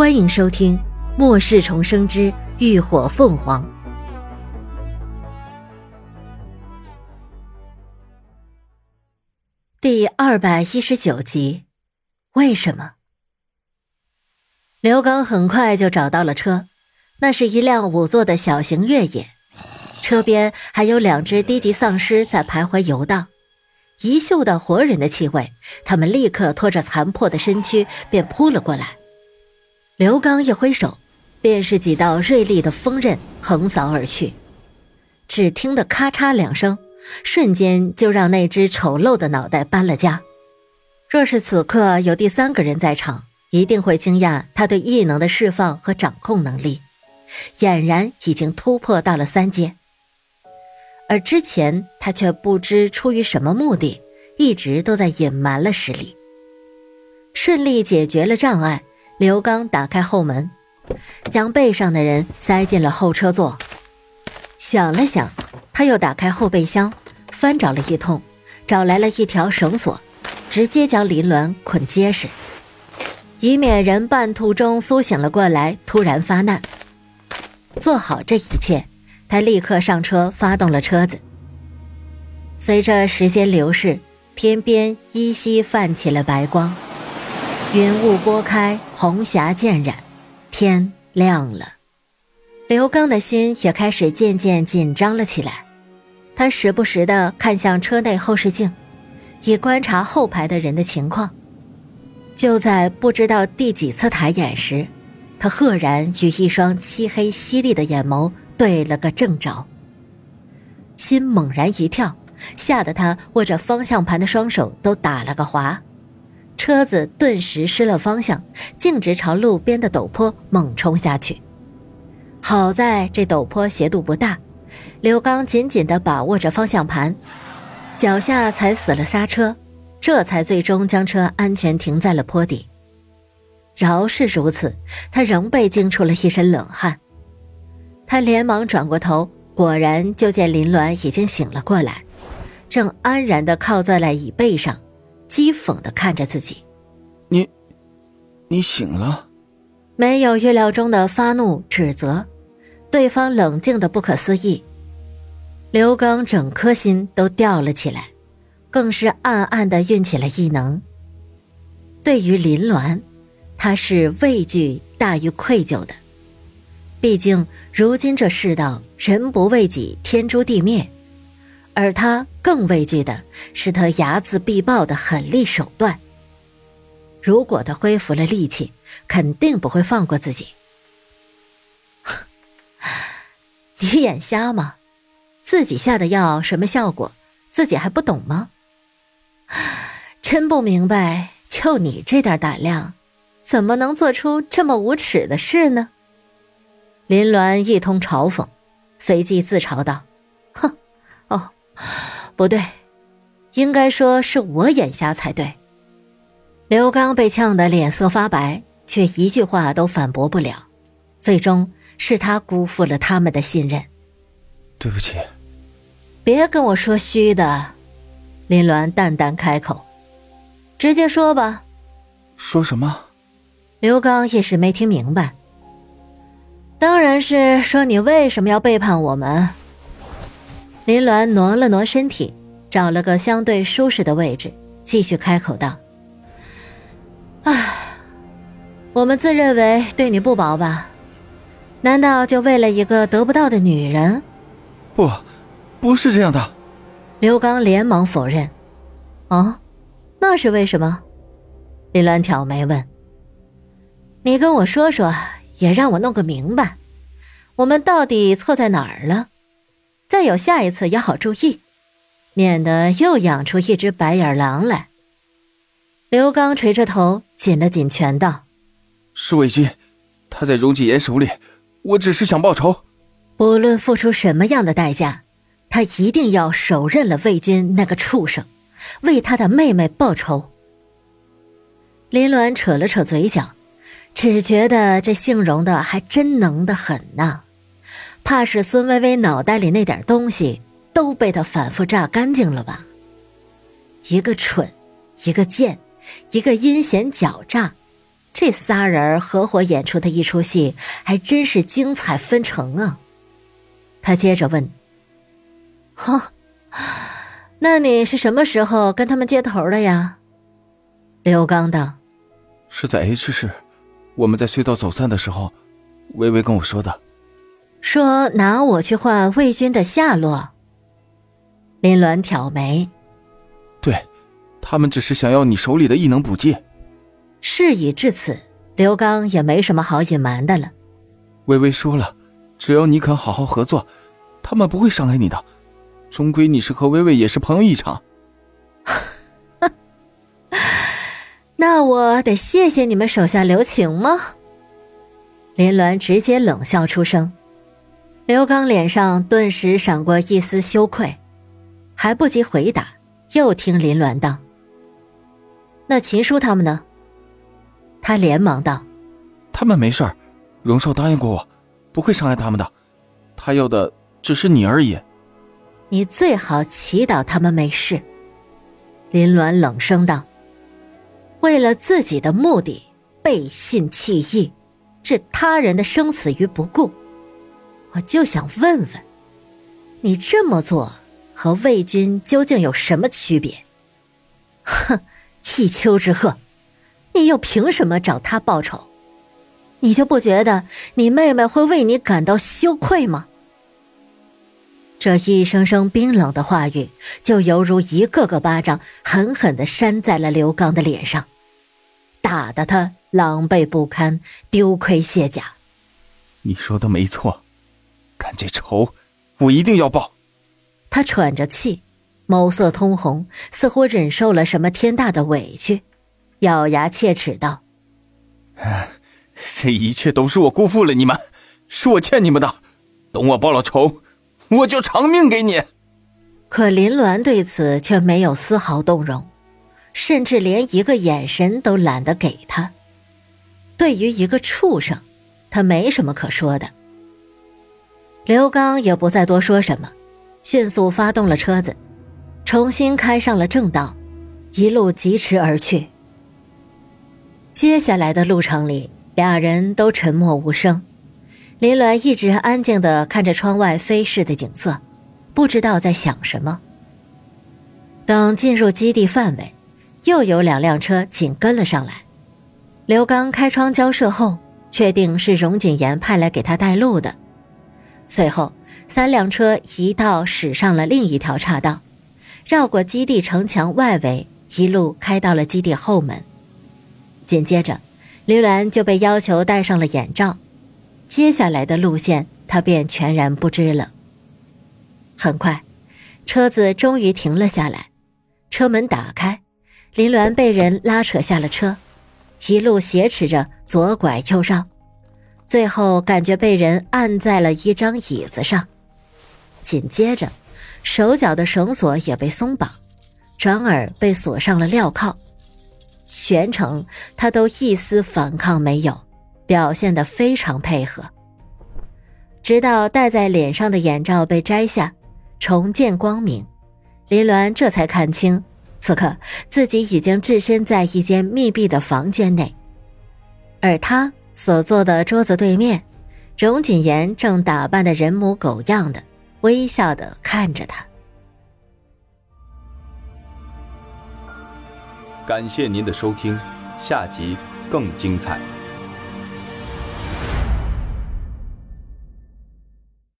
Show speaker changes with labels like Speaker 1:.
Speaker 1: 欢迎收听《末世重生之浴火凤凰》第二百一十九集。为什么？刘刚很快就找到了车，那是一辆五座的小型越野，车边还有两只低级丧尸在徘徊游荡。一嗅到活人的气味，他们立刻拖着残破的身躯便扑了过来。刘刚一挥手，便是几道锐利的锋刃横扫而去。只听得咔嚓两声，瞬间就让那只丑陋的脑袋搬了家。若是此刻有第三个人在场，一定会惊讶他对异能的释放和掌控能力，俨然已经突破到了三阶。而之前他却不知出于什么目的，一直都在隐瞒了实力。顺利解决了障碍，刘刚打开后门，将背上的人塞进了后车座。想了想，他又打开后备箱，翻找了一通，找来了一条绳索，直接将林鸾捆结实，以免人半途中苏醒了过来，突然发难。做好这一切。他立刻上车，发动了车子。随着时间流逝，天边依稀泛起了白光，云雾拨开，红霞渐染，天亮了。刘刚的心也开始渐渐紧张了起来，他时不时的看向车内后视镜，以观察后排的人的情况。就在不知道第几次抬眼时，他赫然与一双漆黑犀利的眼眸。对了个正着，心猛然一跳，吓得他握着方向盘的双手都打了个滑，车子顿时失了方向，径直朝路边的陡坡猛冲下去。好在这陡坡斜度不大，刘刚紧紧地把握着方向盘，脚下踩死了刹车，这才最终将车安全停在了坡底。饶是如此，他仍被惊出了一身冷汗。他连忙转过头，果然就见林鸾已经醒了过来，正安然的靠在了椅背上，讥讽的看着自己：“
Speaker 2: 你，你醒了？”
Speaker 1: 没有预料中的发怒指责，对方冷静的不可思议。刘刚整颗心都吊了起来，更是暗暗的运起了异能。对于林鸾，他是畏惧大于愧疚的。毕竟，如今这世道，人不为己，天诛地灭，而他更畏惧的是他睚眦必报的狠厉手段。如果他恢复了力气，肯定不会放过自己。你眼瞎吗？自己下的药什么效果，自己还不懂吗？真不明白，就你这点胆量，怎么能做出这么无耻的事呢？林鸾一通嘲讽，随即自嘲道：“，不对，应该说是我眼瞎才对。”刘刚被呛得脸色发白，却一句话都反驳不了。最终是他辜负了他们的信任。
Speaker 2: 对不起，
Speaker 1: 别跟我说虚的。林鸾淡淡开口：“直接说吧。”
Speaker 2: 说什么？
Speaker 1: 刘刚一时没听明白。当然是说你为什么要背叛我们。林鸾挪了挪身体，找了个相对舒适的位置，继续开口道：“唉，我们自认为对你不薄吧？难道就为了一个得不到的女人？
Speaker 2: 不，不是这样的。”
Speaker 1: 刘刚连忙否认。“哦，那是为什么？”林鸾挑眉问。“你跟我说说。”也让我弄个明白，我们到底错在哪儿了？再有下一次也好注意，免得又养出一只白眼狼来。刘刚垂着头，紧了紧拳道：“
Speaker 2: 是魏军，他在荣继言手里，我只是想报仇。
Speaker 1: 不论付出什么样的代价，他一定要手刃了魏军那个畜生，为他的妹妹报仇。”林鸾扯了扯嘴角。只觉得这姓荣的还真能得很呢，怕是孙薇薇脑袋里那点东西都被他反复榨干净了吧？一个蠢，一个贱，一个阴险狡诈，这仨人合伙演出的一出戏，还真是精彩纷呈啊！他接着问：“哈，那你是什么时候跟他们接头的呀？”刘刚道：“
Speaker 2: 是在 H 市，我们在隧道走散的时候，微微跟我说的，
Speaker 1: 说拿我去换魏军的下落。”林鸾挑眉：“
Speaker 2: 对，他们只是想要你手里的异能补剂。”
Speaker 1: 事已至此，刘刚也没什么好隐瞒的了。
Speaker 2: 微微说了，只要你肯好好合作，他们不会伤害你的。终归你是和微微也是朋友一场。
Speaker 1: 那我得谢谢你们手下留情吗？林鸾直接冷笑出声。刘刚脸上顿时闪过一丝羞愧，还不及回答，又听林鸾道：“那秦叔他们呢？”他连忙道：“
Speaker 2: 他们没事儿，荣少答应过我，不会伤害他们的。他要的只是你而已。
Speaker 1: 你最好祈祷他们没事。”林鸾冷声道：“为了自己的目的，背信弃义，置他人的生死于不顾。我就想问问，你这么做和魏军究竟有什么区别？”哼，一丘之貉。你又凭什么找他报仇？你就不觉得你妹妹会为你感到羞愧吗？这一声声冰冷的话语，就犹如一个个巴掌，狠狠的扇在了刘刚的脸上，打得他狼狈不堪，丢盔卸甲。
Speaker 2: 你说的没错，这仇，我一定要报。
Speaker 1: 他喘着气，眸色通红，似乎忍受了什么天大的委屈。咬牙切齿道：“
Speaker 2: 这一切都是我辜负了你们，是我欠你们的。等我报了仇，我就偿命给你。”
Speaker 1: 可林鸾对此却没有丝毫动容，甚至连一个眼神都懒得给他。对于一个畜生，他没什么可说的。刘刚也不再多说什么，迅速发动了车子，重新开上了正道，一路疾驰而去。接下来的路程里，俩人都沉默无声。林鸾一直安静的看着窗外飞逝的景色，不知道在想什么。等进入基地范围，又有两辆车紧跟了上来。刘刚开窗交涉后，确定是荣锦言派来给他带路的。随后，三辆车一道驶上了另一条岔道，绕过基地城墙外围，一路开到了基地后门。紧接着，林鸾就被要求戴上了眼罩，接下来的路线他便全然不知了。很快，车子终于停了下来，车门打开，林鸾被人拉扯下了车，一路挟持着左拐右绕，最后感觉被人按在了一张椅子上，紧接着，手脚的绳索也被松绑，转而被锁上了镣铐。全程他都一丝反抗没有，表现得非常配合。直到戴在脸上的眼罩被摘下，重见光明，林鸾这才看清，此刻自己已经置身在一间密闭的房间内，而他所坐的桌子对面，荣锦言正打扮的人模狗样的，微笑的看着他。
Speaker 3: 感谢您的收听，下集更精彩。